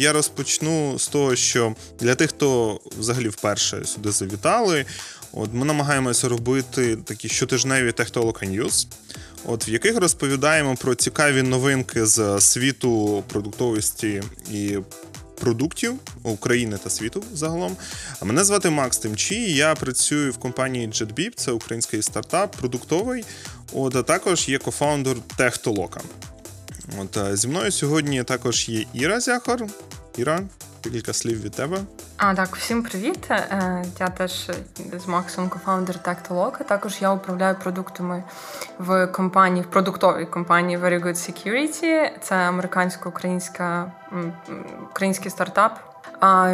я розпочну з того, що для тих, хто взагалі вперше сюди завітали, от ми намагаємося робити такі щотижневі технолога News, от в яких розповідаємо про цікаві новинки з світу продуктовості і. Продуктів України та світу загалом. А мене звати Макс Тимчі. Я працюю в компанії JetBeep, це український стартап, продуктовий. От а також є кофаундер Техтолока. От зі мною сьогодні також є Іра Зяхор. Іра, кілька слів від тебе. А так, всім привіт. Е, я теж з Максом кофаундер Tactoloca. Також я управляю продуктами в компанії, в продуктовій компанії Very Good Security. Це американсько-українська український стартап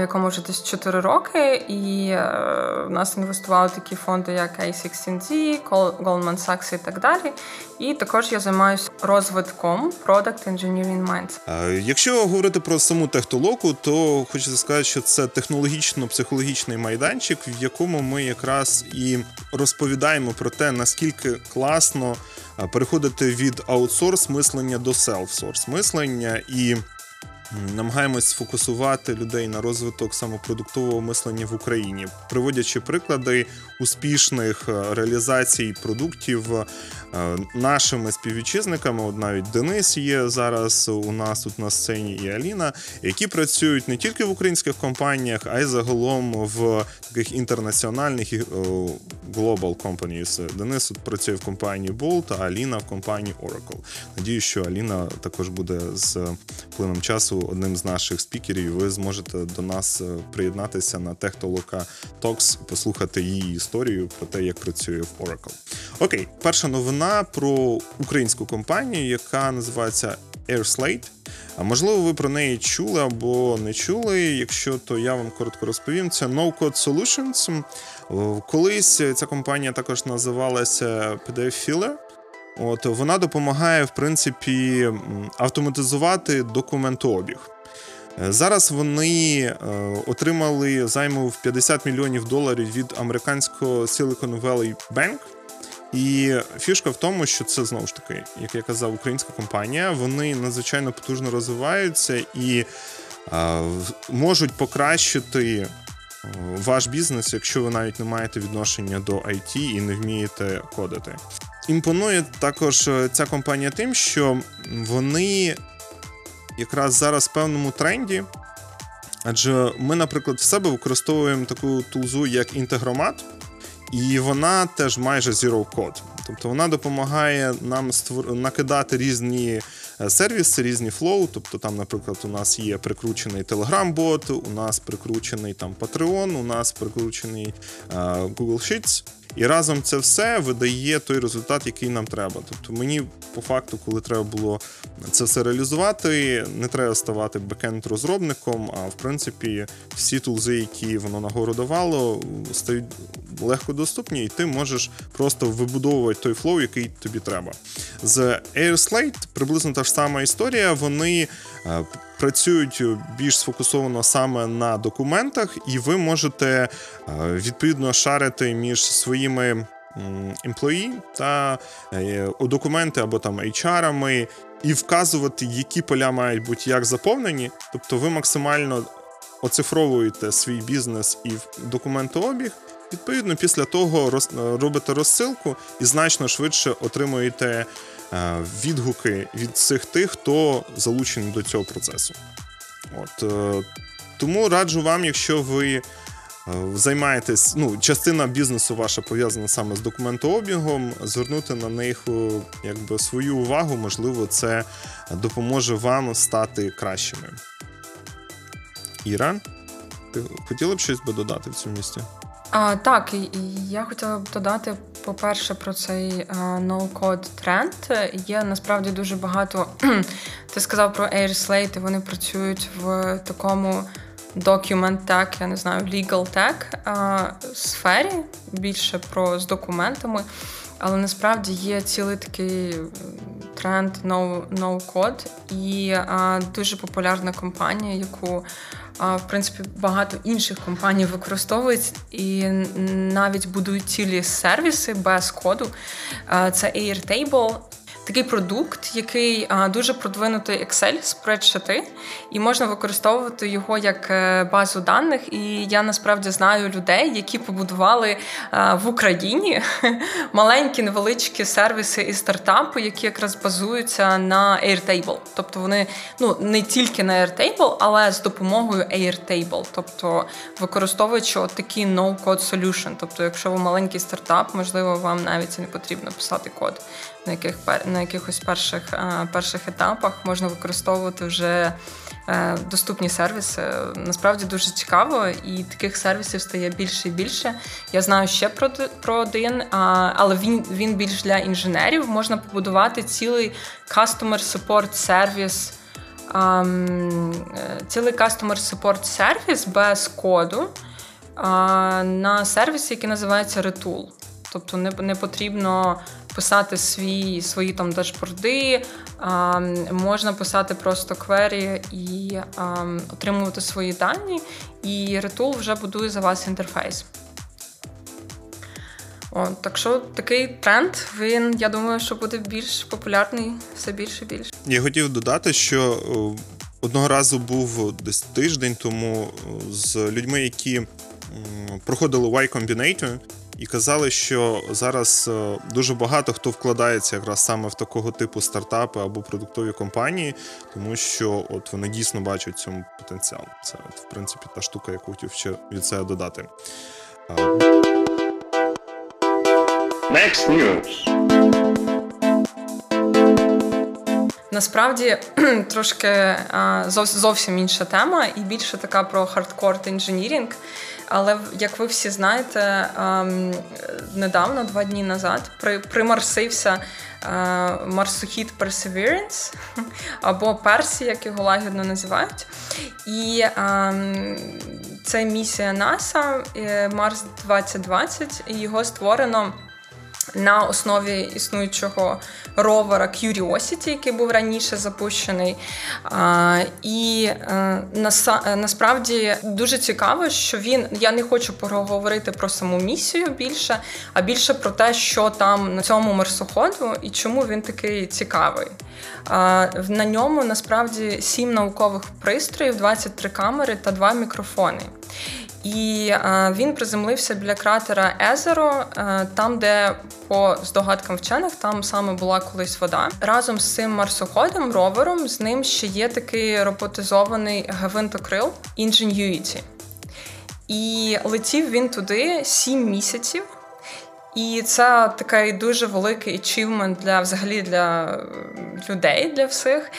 якому вже десь 4 роки, і е, в нас інвестували такі фонди, як A16Z, Goldman Sachs і так далі. І також я займаюся розвитком Product Engineering Minds. Якщо говорити про саму технологу, то хочеться сказати, що це технологічно-психологічний майданчик, в якому ми якраз і розповідаємо про те, наскільки класно переходити від аутсорс мислення до селфсорс мислення і. Намагаємось сфокусувати людей на розвиток самопродуктового мислення в Україні, приводячи приклади успішних е, реалізацій продуктів е, нашими співвітчизниками. От навіть Денис є зараз у нас тут на сцені і Аліна, які працюють не тільки в українських компаніях, а й загалом в таких інтернаціональних і global companies. Денис тут працює в компанії Bolt, а Аліна в компанії Oracle. Надію, що Аліна також буде з плином часу одним з наших спікерів. Ви зможете до нас е, приєднатися на Техтолока Talks, послухати її історію про те, як працює Oracle. Окей, перша новина про українську компанію, яка називається AirSlate. Можливо, ви про неї чули або не чули. Якщо то я вам коротко розповім, це No Code Solutions. Колись ця компанія також називалася PDF Filler. От вона допомагає в принципі автоматизувати документообіг. Е, зараз вони е, отримали займу в 50 мільйонів доларів від американського Silicon Valley Bank. І фішка в тому, що це знову ж таки, як я казав, українська компанія. Вони надзвичайно потужно розвиваються і е, можуть покращити ваш бізнес, якщо ви навіть не маєте відношення до IT і не вмієте кодити. Імпонує також ця компанія тим, що вони якраз зараз в певному тренді. Адже ми, наприклад, в себе використовуємо таку тулзу, як Integromat, і вона теж майже zero code. Тобто вона допомагає нам створ... накидати різні е, сервіси, різні flow. Тобто, там, наприклад, у нас є прикручений Telegram-бот, у нас прикручений там Patreon, у нас прикручений uh, Google Sheets. І разом це все видає той результат, який нам треба. Тобто мені по факту, коли треба було це все реалізувати, не треба ставати бекенд-розробником, а в принципі всі тулзи, які воно нагору давало, стають легко доступні, і ти можеш просто вибудовувати той flow, який тобі треба. З airSlate приблизно та ж сама історія. Вони е, працюють більш сфокусовано саме на документах, і ви можете е, відповідно шарити між своїми емплої та е, документи або там HR-ами і вказувати, які поля мають бути як заповнені. Тобто ви максимально оцифровуєте свій бізнес і документообіг. Відповідно, після того робите розсилку і значно швидше отримуєте е, відгуки від всіх тих, хто залучений до цього процесу. От, е, Тому раджу вам, якщо ви е, займаєтесь, ну, частина бізнесу ваша пов'язана саме з документообігом, звернути на них якби, свою увагу, можливо, це допоможе вам стати кращими. Іра, ти хотіла б щось би додати в цьому місці? А, Так, я хотіла б додати, по-перше, про цей no-code тренд. Є насправді дуже багато. Ти сказав про AirSlate, вони працюють в такому document tech, я не знаю, legal tech сфері, більше про з документами. Але насправді є цілий такий тренд no-code і а, дуже популярна компанія, яку в принципі багато інших компаній використовують і навіть будують цілі сервіси без коду. Це Airtable. Такий продукт, який дуже продвинутий Excel спредшити, і можна використовувати його як е, базу даних. І я насправді знаю людей, які побудували в Україні маленькі невеличкі сервіси і стартапи, які якраз базуються на Airtable. Тобто вони ну не тільки на Airtable, але з допомогою Airtable. Тобто використовуючи такі no-code solution. Тобто, якщо ви маленький стартап, можливо, вам навіть і не потрібно писати код на яких на якихось перших перших етапах можна використовувати вже е, доступні сервіси. Насправді дуже цікаво, і таких сервісів стає більше і більше. Я знаю ще про про один, але він він більш для інженерів. Можна побудувати цілий customer support сервіс. Um, цілий customer support сервіс без коду на сервісі, який називається Retool. Тобто не не потрібно писати свій, свої там дашборди, а, можна писати просто квері і а, отримувати свої дані, і Retool вже будує за вас інтерфейс. О, так що такий тренд, він, я думаю, що буде більш популярний все більше і більше. Я хотів додати, що одного разу був десь тиждень тому з людьми, які проходили Y Combinator, і казали, що зараз е, дуже багато хто вкладається якраз саме в такого типу стартапи або продуктові компанії, тому що от вони дійсно бачать цьому потенціал. Це в принципі та штука, яку хотів ще від себе додати. Next news. Насправді трошки зовсім інша тема, і більше така про хардкор інженірінг. Але як ви всі знаєте, ем, недавно, два дні назад, примарсився е, марсохід Perseverance або Персі, як його лагідно називають. І ем, це місія НАСА Марс 2020, і його створено на основі існуючого ровера Curiosity, який був раніше запущений. І е, е, насправді дуже цікаво, що він я не хочу проговорити про саму місію більше, а більше про те, що там на цьому марсоходу і чому він такий цікавий. На ньому насправді сім наукових пристроїв, 23 камери та два мікрофони. І е, він приземлився біля кратера Езеро, е, там, де по здогадкам вчених там саме була колись вода. Разом з цим марсоходом, ровером, з ним ще є такий роботизований гвинтокрил Ingenuity. І летів він туди 7 місяців. І це такий дуже великий ачівмент для взагалі для людей, для всіх.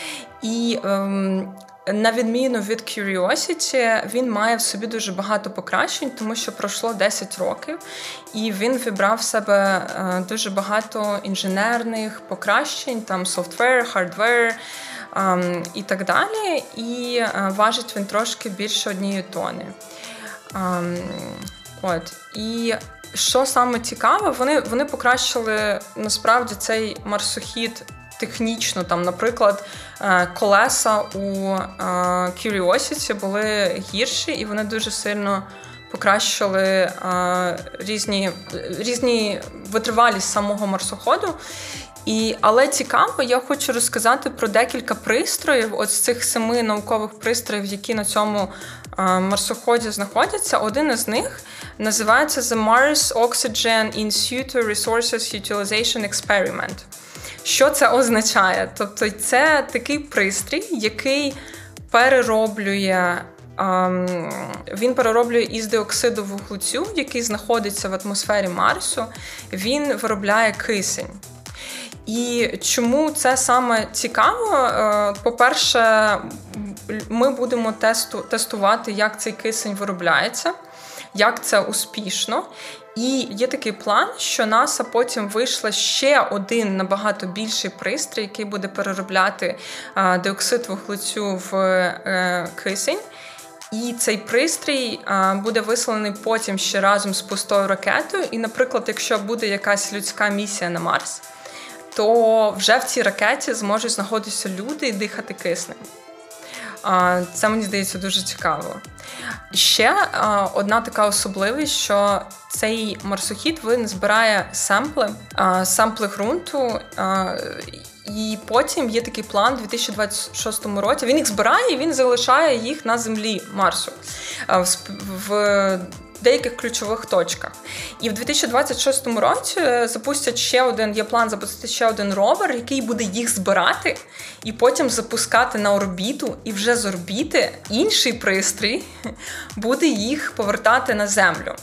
І ем, на відміну від Curiosity, він має в собі дуже багато покращень, тому що пройшло 10 років, і він вибрав в себе е, дуже багато інженерних покращень, там software, hardware ем, і так далі. І е, важить він трошки більше однієї тони. Ем, от. І що саме цікаве, вони вони покращили насправді цей марсохід технічно, там, наприклад, е, колеса у е, Curiosity були гірші, і вони дуже сильно покращили е, різні різні витривалість самого марсоходу. І, Але цікаво, я хочу розказати про декілька пристроїв, от з цих семи наукових пристроїв, які на цьому марсоході знаходяться. Один із них називається The Mars Oxygen in Situ Resources Utilization Experiment. Що це означає? Тобто, це такий пристрій, який перероблює. Він перероблює із диоксиду вуглецю, який знаходиться в атмосфері Марсу, він виробляє кисень. І чому це саме цікаво? Е, по-перше, ми будемо тесту, тестувати, як цей кисень виробляється, як це успішно. І є такий план, що НАСА потім вийшла ще один набагато більший пристрій, який буде переробляти диоксид вуглецю в е, кисень. І цей пристрій буде висланий потім ще разом з пустою ракетою. І, наприклад, якщо буде якась людська місія на Марс, то вже в цій ракеті зможуть знаходитися люди і дихати киснем. Це мені здається дуже цікаво. Ще одна така особливість, що цей марсохід він збирає семпли, семпли ґрунту. І потім є такий план у 2026 році. Він їх збирає, і він залишає їх на землі Марсу в деяких ключових точках. І в 2026 році запустять ще один є план запустити ще один ровер, який буде їх збирати, і потім запускати на орбіту, і вже з орбіти інший пристрій буде їх повертати на землю.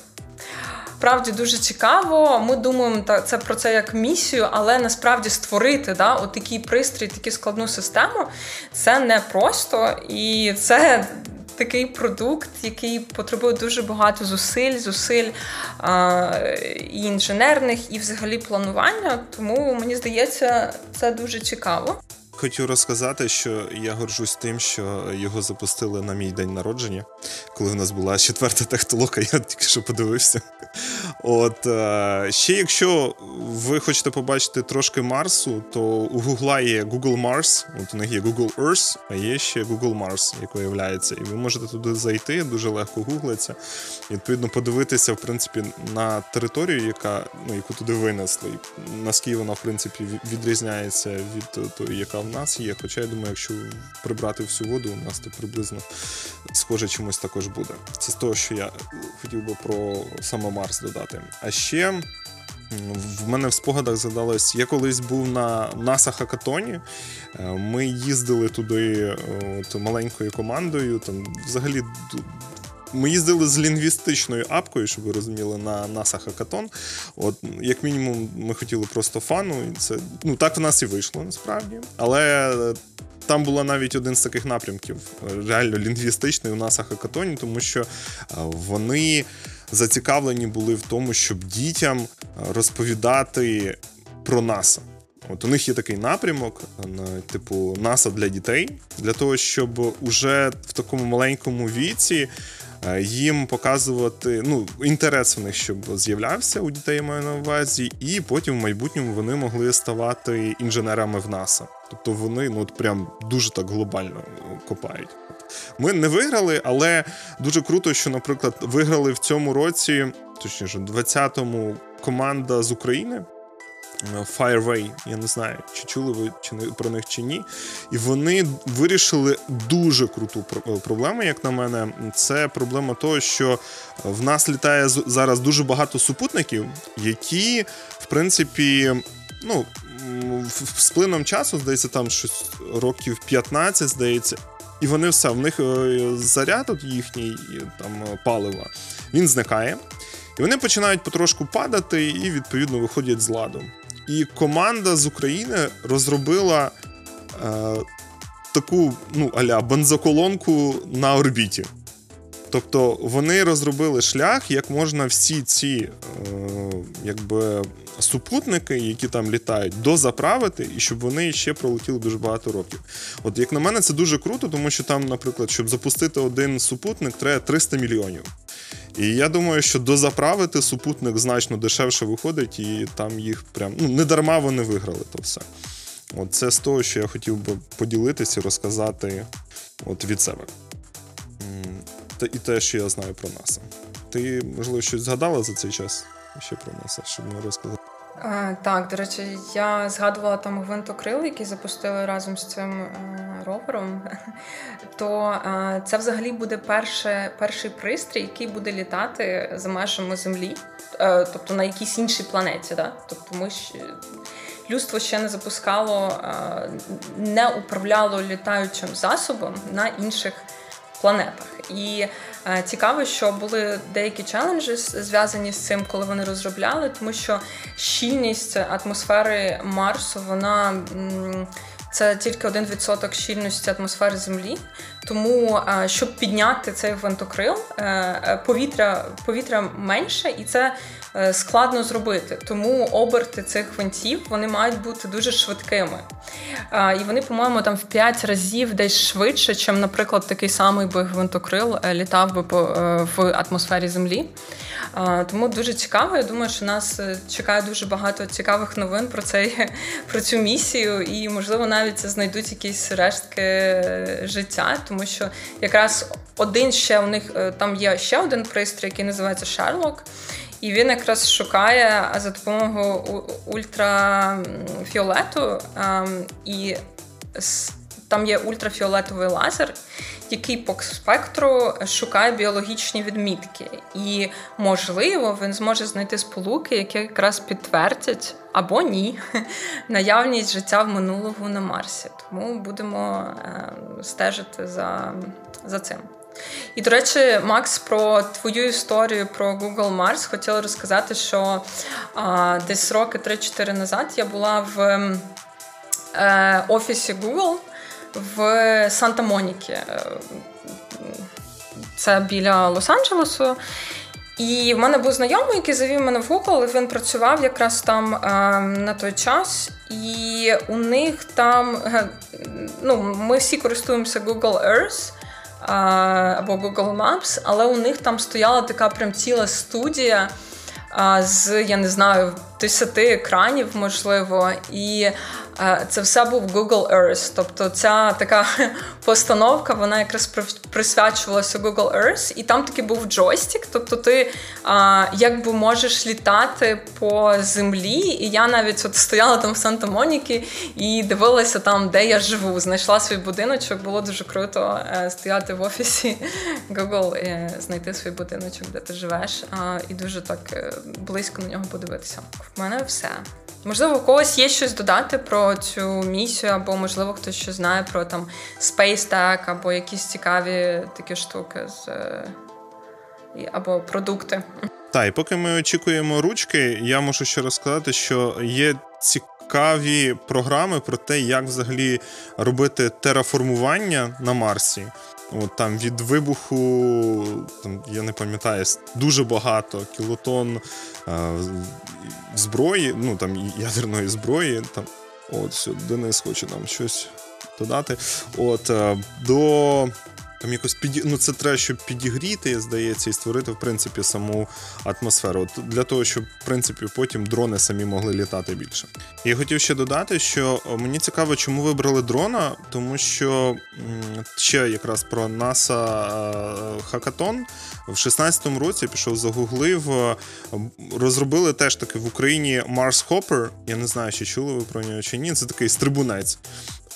Справді дуже цікаво. Ми думаємо та це про це як місію, але насправді створити да, от такий пристрій, таку складну систему це не просто і це такий продукт, який потребує дуже багато зусиль, зусиль а, і інженерних, і взагалі планування. Тому мені здається, це дуже цікаво. Хотів розказати, що я горжусь тим, що його запустили на мій день народження, коли в нас була четверта технолока, я тільки що подивився. От е, ще якщо ви хочете побачити трошки Марсу, то у Гугла є Google Mars, от у них є Google Earth, а є ще Google Mars, який являється. І ви можете туди зайти, дуже легко гуглиться. І відповідно подивитися, в принципі, на територію, яка ну яку туди винесли, наскільки вона в принципі відрізняється від тої, яка в нас є. Хоча я думаю, якщо прибрати всю воду, у нас то приблизно схоже чимось також буде. Це з того, що я хотів би про саме Марс додати. А ще. В мене в спогадах згадалось, я колись був на НАСА Хакатоні. Е, ми їздили туди от, маленькою командою. Там взагалі ми їздили з лінгвістичною апкою, щоб ви розуміли, на NASA Hackathon. От, Як мінімум, ми хотіли просто фану. І це ну так в нас і вийшло насправді. Але там було навіть один з таких напрямків, реально лінгвістичний у NASA Hackathon, тому що вони зацікавлені були в тому, щоб дітям розповідати про НАСА. От у них є такий напрямок, типу НАСА для дітей, для того, щоб уже в такому маленькому віці Е, їм показувати ну, інтерес в них, щоб з'являвся у дітей, маю на увазі, і потім в майбутньому вони могли ставати інженерами в НАСА. Тобто вони ну от прям дуже так глобально копають. Ми не виграли, але дуже круто, що, наприклад, виграли в цьому році, точніше, 20-му команда з України. Fireway, я не знаю, чи чули ви чи не про них чи ні. І вони вирішили дуже круту проблему, як на мене. Це проблема того, що в нас літає зараз дуже багато супутників, які, в принципі, ну. З плином часу, здається, там щось років 15, здається, і вони все, в них е, заряд от їхній там палива, він зникає. І вони починають потрошку падати і, відповідно, виходять з ладу. І команда з України розробила е, таку ну, аля бензоколонку на орбіті. Тобто вони розробили шлях, як можна всі ці е, якби, супутники, які там літають, дозаправити, і щоб вони ще пролетіли дуже багато років. От як на мене, це дуже круто, тому що там, наприклад, щоб запустити один супутник, треба 300 мільйонів. І я думаю, що дозаправити супутник значно дешевше виходить, і там їх прям ну не дарма вони виграли то все. От Це з того, що я хотів би поділитися і розказати от від себе. Та І те, що я знаю про НАСА. Ти, можливо, щось згадала за цей час ще про НАСА, щоб ми розказати? Так, до речі, я згадувала там гвинтокрил, який запустили разом з цим е, ровером. То е, це взагалі буде перше, перший пристрій, який буде літати за межами Землі, е, тобто на якійсь іншій планеті. Да? Тобто ми ще, людство ще не запускало, не управляло літаючим засобом на інших планетах. І е, цікаво, що були деякі челенджі зв'язані з цим, коли вони розробляли, тому що щільність атмосфери Марсу, вона. М- це тільки 1% щільності атмосфери Землі. Тому е, щоб підняти цей вантокрил, е, повітря повітря менше, і це е, складно зробити. Тому оберти цих вантів вони мають бути дуже швидкими. І вони, по-моєму, там в 5 разів десь швидше, ніж, наприклад, такий самий би гвинтокрил літав би в атмосфері Землі. Тому дуже цікаво. Я думаю, що нас чекає дуже багато цікавих новин про цей про цю місію, і можливо навіть знайдуть якісь рештки життя тому що якраз один ще у них е, там є ще один пристрій, який називається Sherlock, І він якраз шукає за допомогою ультрафіолету ем, і там є ультрафіолетовий лазер, який по спектру шукає біологічні відмітки. І, можливо, він зможе знайти сполуки, які якраз підтвердять або ні наявність життя в минулого на Марсі. Тому будемо е, стежити за, за цим. І, до речі, Макс, про твою історію про Google Mars хотіла розказати, що а, десь роки 3-4 назад я була в е, офісі Google в Санта-Монікі. Е, це біля Лос-Анджелесу. І в мене був знайомий, який завів мене в Google, він працював якраз там е, на той час. І у них там е, ну, ми всі користуємося Google Earth е, або Google Maps, але у них там стояла така прям ціла студія е, з, я не знаю, 10 екранів, можливо. І це все був Google Earth. Тобто ця така постановка, вона якраз присвячувалася Google Earth, і там таки був джойстик. Тобто ти якби можеш літати по землі. І я навіть от стояла там в Санта-Моніки і дивилася там, де я живу. Знайшла свій будиночок, було дуже круто е, стояти в офісі Google і знайти свій будиночок, де ти живеш, і дуже так е, близько на нього подивитися. В мене все. Можливо, у когось є щось додати про цю місію, або, можливо, хтось ще знає про там SpaceTech, або якісь цікаві такі штуки з е, або продукти. Так, і поки ми очікуємо ручки, я можу ще розказати, що є цікаві програми про те, як взагалі робити тераформування на Марсі. От Там від вибуху, там, я не пам'ятаю, дуже багато кілотон а, зброї, ну там ядерної зброї. Там, От, все, Денис хоче нам щось додати. От, До там якось піді... ну це треба, щоб підігріти, здається, і створити в принципі саму атмосферу. От Для того, щоб в принципі потім дрони самі могли літати більше. Я хотів ще додати, що мені цікаво, чому вибрали дрона, тому що ще якраз про NASA Хакатон в 16-му році пішов загуглив, розробили теж таки в Україні Mars Hopper. Я не знаю, чи чули ви про нього чи ні. Це такий стрибунець.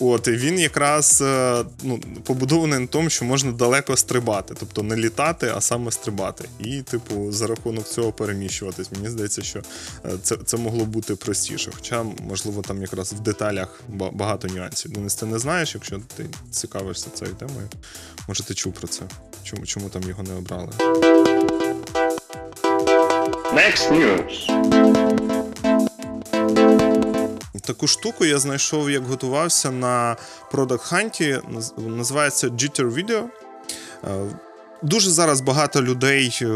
От і він якраз е, ну, побудований на тому, що можна далеко стрибати, тобто не літати, а саме стрибати. І, типу, за рахунок цього переміщуватись. Мені здається, що е, це це могло бути простіше. Хоча, можливо, там якраз в деталях багато нюансів. Денис, ти не знаєш, якщо ти цікавишся цією темою, може ти чув про це. Чому, Чому там його не обрали? Next news. Таку штуку я знайшов, як готувався на Product Hunt, називається Jitter Video. Е, дуже зараз багато людей е,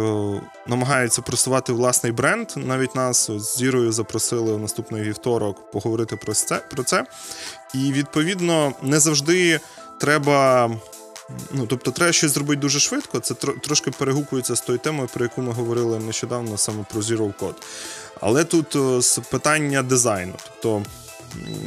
намагаються просувати власний бренд. Навіть нас з Зірою запросили в наступний вівторок поговорити про це. про це. І відповідно не завжди треба. Ну, тобто, треба щось зробити дуже швидко. Це трошки перегукується з тою темою, про яку ми говорили нещодавно саме про Zero Code. Але тут е, питання дизайну. Тобто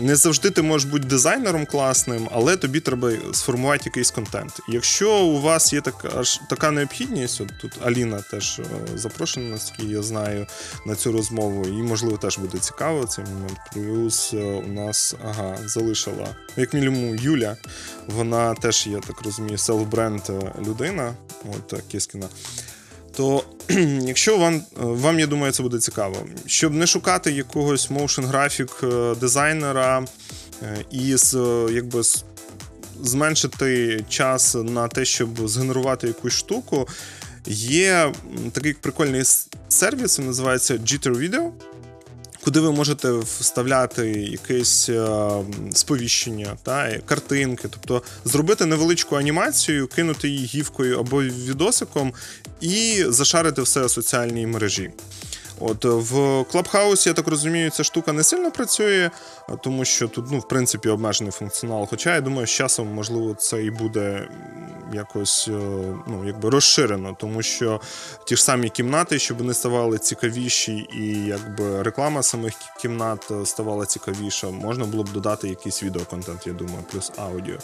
не завжди ти можеш бути дизайнером класним, але тобі треба сформувати якийсь контент. Якщо у вас є така така необхідність, от тут Аліна теж е, запрошена, наскільки я знаю, на цю розмову, і, можливо, теж буде цікаво цей момент. Плюс е, у нас ага, залишила, як мінімум, Юля, вона теж, я так розумію, селф-бренд е, людина, от Кіскіна то якщо вам, вам, я думаю, це буде цікаво, щоб не шукати якогось motion графік е, дизайнера е, і з, якби зменшити час на те, щоб згенерувати якусь штуку, є такий прикольний сервіс, він називається Jitter Video куди ви можете вставляти якесь е, сповіщення, та, картинки, тобто зробити невеличку анімацію, кинути її гівкою або відосиком і зашарити все в соціальній мережі. От В Clubhouse, я так розумію, ця штука не сильно працює, тому що тут, ну, в принципі, обмежений функціонал. Хоча я думаю, з часом, можливо, це і буде якось е, ну, якби розширено, тому що ті ж самі кімнати, щоб вони ставали цікавіші, і якби реклама самих кімнат ставала цікавіша, можна було б додати якийсь відеоконтент, я думаю, плюс аудіо.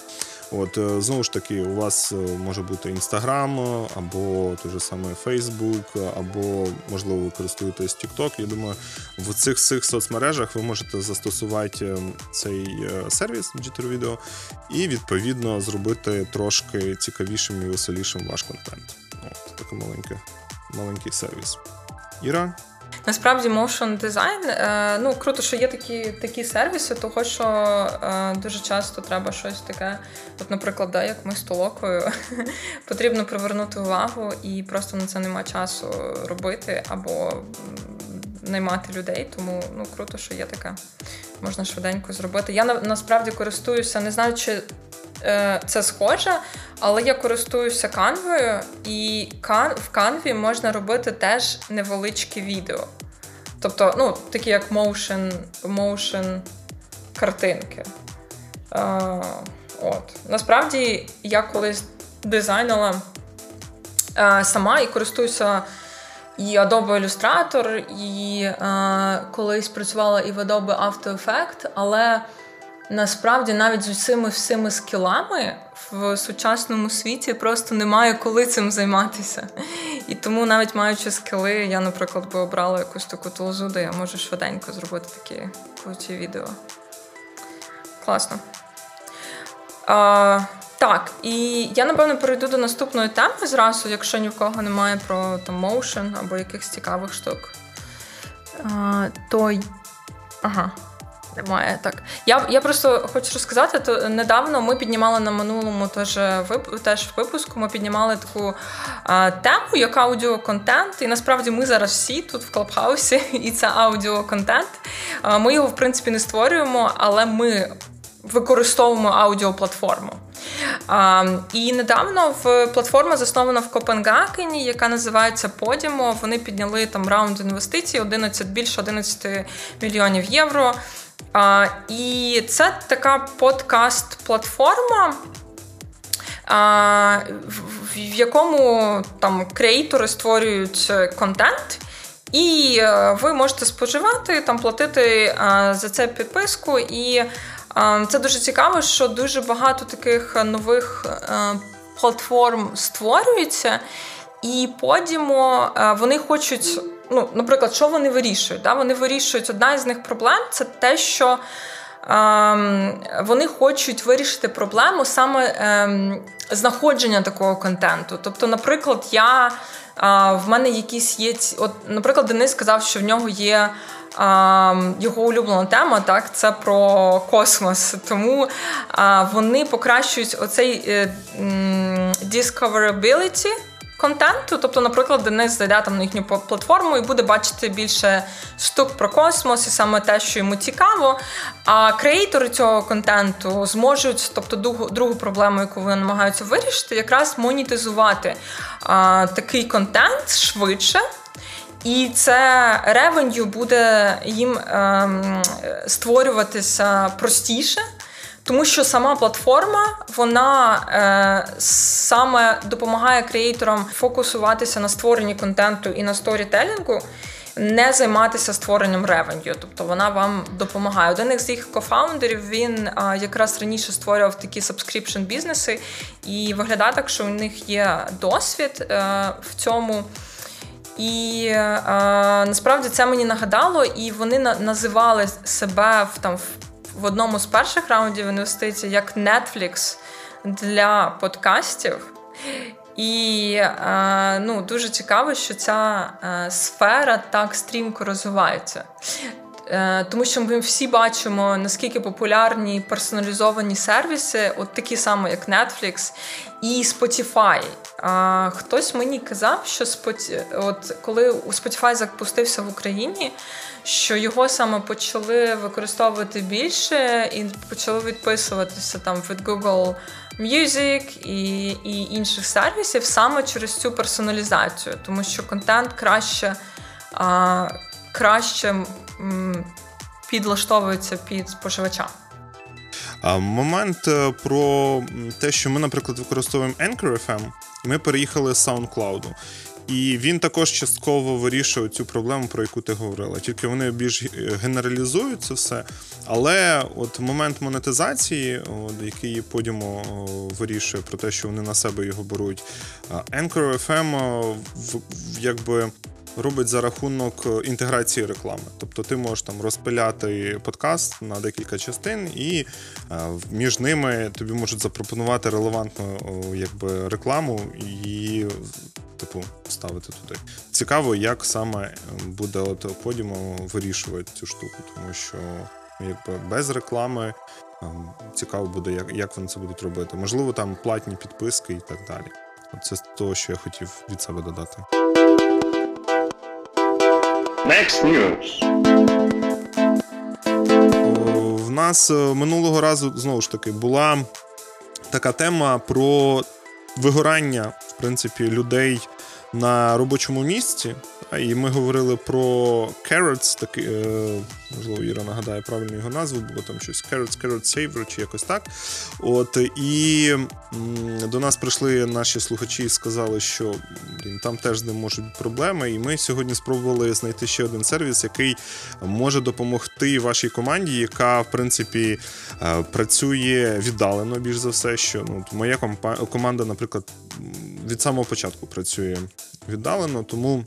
От е, знову ж таки, у вас е, може бути інстаграм, або той же саме Фейсбук, або можливо ви користуєтесь TikTok. Я думаю, в цих цих соцмережах ви можете застосувати е, цей сервіс Jitter Video і відповідно зробити трошки цікавішим і веселішим ваш контент. От такий маленький, маленький сервіс. Іра. Насправді, motion дизайн, е, ну круто, що є такі такі сервіси, того що е, дуже часто треба щось таке. От, наприклад, да, як ми з толокою, потрібно привернути увагу і просто на це нема часу робити або наймати людей. Тому ну круто, що є таке. Можна швиденько зробити. Я насправді користуюся, не знаю, чи це схоже, але я користуюся канвою, і в канві можна робити теж невеличкі відео. Тобто, ну, такі як motion, motion картинки. Е, от. Насправді, я колись дизайнила е, сама і користуюся і Adobe Illustrator, і а, колись працювала і в Adobe After Effects, але насправді навіть з усіми всіми скілами в сучасному світі просто немає коли цим займатися. І тому, навіть маючи скіли, я, наприклад, би обрала якусь таку тулзу, де я можу швиденько зробити такі круті відео. Класно. А, Так, і я, напевно, перейду до наступної теми зразу, якщо ні в кого немає про там моушен або якихось цікавих штук. А, То. Ага. Немає так. Я я просто хочу розказати, то недавно ми піднімали на минулому теж вип, теж випуску. Ми піднімали таку а, тему, як аудіоконтент. І насправді ми зараз всі тут в Клабхаусі, і це аудіоконтент. А, ми його в принципі не створюємо, але ми використовуємо аудіоплатформу. А, І недавно в платформа заснована в Копенгагені, яка називається Podimo. Вони підняли там раунд інвестицій 11 більше 11 мільйонів євро. А, І це така подкаст-платформа. В, якому там креатори створюють контент, і е, ви можете споживати, там платити за це підписку. І це дуже цікаво, що дуже багато таких нових е, платформ створюється, і Podimo, а, вони хочуть ну, наприклад, що вони вирішують? Да? Вони вирішують одна із них проблем це те, що ем, вони хочуть вирішити проблему саме ем, знаходження такого контенту. Тобто, наприклад, я. А, в мене якісь є. От, наприклад, Денис сказав, що в нього є його улюблена тема, так, це про космос. Тому вони покращують оцей е, discoverability контенту. Тобто, наприклад, Денис зайде там на їхню платформу і буде бачити більше штук про космос і саме те, що йому цікаво. А креатори цього контенту зможуть, тобто другу, другу проблему, яку вони намагаються вирішити, якраз монетизувати а, такий контент швидше. І це ревеню буде їм ем, створюватися простіше, тому що сама платформа вона е, саме допомагає креаторам фокусуватися на створенні контенту і на сторітелінгу, не займатися створенням revenue. Тобто вона вам допомагає. Один із їх кофаундерів він е, якраз раніше створював такі subscription бізнеси, і виглядає так, що у них є досвід е, в цьому. І е, насправді це мені нагадало, і вони на, називали себе в там в одному з перших раундів інвестицій як Netflix для подкастів. І е, ну, дуже цікаво, що ця е, сфера так стрімко розвивається. Е, тому що ми всі бачимо, наскільки популярні персоналізовані сервіси, от такі самі, як Netflix і Spotify. Хтось мені казав, що Spotify, от коли у Spotify запустився в Україні, що його саме почали використовувати більше і почали відписуватися там від Google Music і і інших сервісів саме через цю персоналізацію, тому що контент краще а, краще м, підлаштовується під споживача. Момент е, про те, що ми, наприклад, використовуємо Anchor FM, ми переїхали з SoundCloud. І він також частково вирішує цю проблему, про яку ти говорила. Тільки вони більш генералізують це все. Але от момент монетизації, от, який Podimo вирішує про те, що вони на себе його беруть, Anchor FM якби робить за рахунок е, інтеграції реклами. Тобто ти можеш там розпиляти подкаст на декілька частин, і е, між ними тобі можуть запропонувати релевантну якби, рекламу і. Типу, ставити туди. Цікаво, як саме буде от Podimo вирішувати цю штуку, тому що якби без реклами цікаво буде, як як вони це будуть робити. Можливо, там платні підписки і так далі. Це з того, що я хотів від себе додати. Next News. В нас е, минулого разу знову ж таки була така тема про вигорання в принципі людей на робочому місці. І ми говорили про Carrots, таки, е, можливо, Іра нагадає правильну його назву, було там щось Carrots, Carrot Saver чи якось так. От І до нас прийшли наші слухачі і сказали, що блін, там теж з ним можуть бути проблеми. І ми сьогодні спробували знайти ще один сервіс, який може допомогти вашій команді, яка, в принципі, е, працює віддалено більш за все. що ну, Моя команда, наприклад, від самого початку працює віддалено, тому.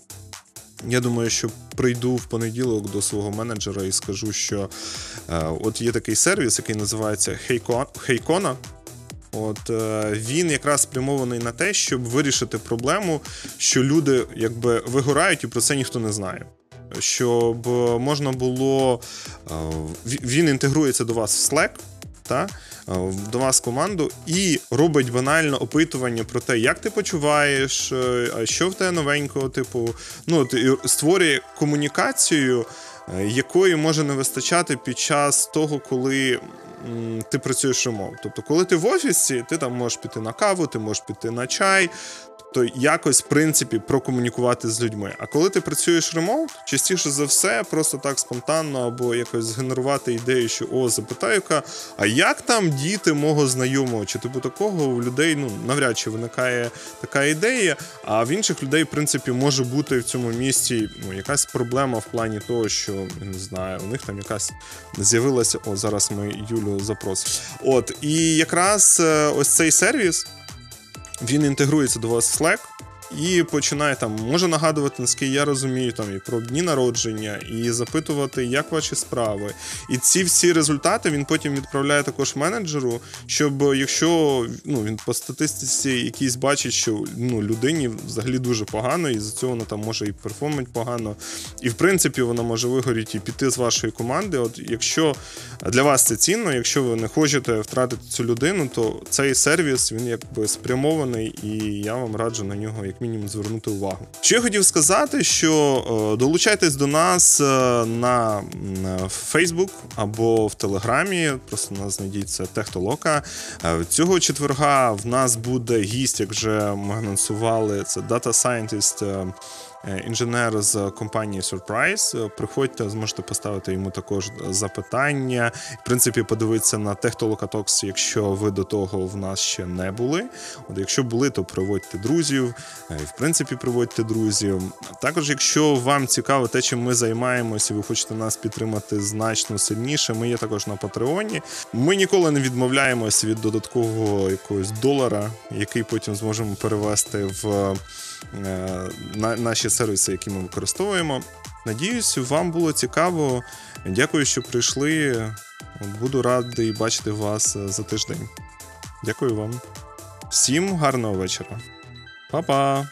Я думаю, що прийду в понеділок до свого менеджера і скажу, що е, от є такий сервіс, який називається Хейкона. От е, він якраз спрямований на те, щоб вирішити проблему, що люди якби вигорають, і про це ніхто не знає. Щоб можна було. Е, він інтегрується до вас в Slack. Та? Е, до вас команду і робить банально опитування про те, як ти почуваєш, е, що в тебе новенького, типу, ну створює комунікацію, е, якої може не вистачати під час того, коли. Ти працюєш ремонт. Тобто, коли ти в офісі, ти там можеш піти на каву, ти можеш піти на чай, то якось, в принципі, прокомунікувати з людьми. А коли ти працюєш ремоут, частіше за все, просто так спонтанно або якось згенерувати ідею, що о, запитаю-ка, а як там діти мого знайомого? Чи типу такого у людей ну навряд чи виникає така ідея, а в інших людей, в принципі, може бути в цьому місці ну, якась проблема в плані того, що не знаю, у них там якась з'явилася. О, зараз ми Юлю запросимо. От, і якраз е, ось цей сервіс. Він інтегрується до вас в Slack і починає там, може нагадувати, наскільки я розумію, там і про дні народження, і запитувати, як ваші справи. І ці всі результати він потім відправляє також менеджеру, щоб якщо ну, він по статистиці якийсь бачить, що ну, людині взагалі дуже погано, і за цього вона там може і перформить погано. І в принципі вона може вигоріти і піти з вашої команди. От якщо для вас це цінно, якщо ви не хочете втратити цю людину, то цей сервіс він якби спрямований, і я вам раджу на нього як мінімум звернути увагу. Що я хотів сказати, що е, долучайтесь до нас е, на Facebook або в Телеграмі. Просто нас знайдіться Техтолока. Е, цього четверга в нас буде гість, як вже ми анонсували, це Data Scientist інженер з компанії Surprise. Приходьте, зможете поставити йому також запитання. В принципі, подивитися на Техтолокатокс, якщо ви до того в нас ще не були. От Якщо були, то приводьте друзів. Е, в принципі, приводьте друзів. Також, якщо вам цікаво те, чим ми займаємося, ви хочете нас підтримати значно сильніше, ми є також на Патреоні. Ми ніколи не відмовляємося від додаткового якогось долара, який потім зможемо перевести в. Е, на наші сервіси, які ми використовуємо. Надіюсь, вам було цікаво. Дякую, що прийшли. Буду радий бачити вас е, за тиждень. Дякую вам. Всім гарного вечора. Па-па!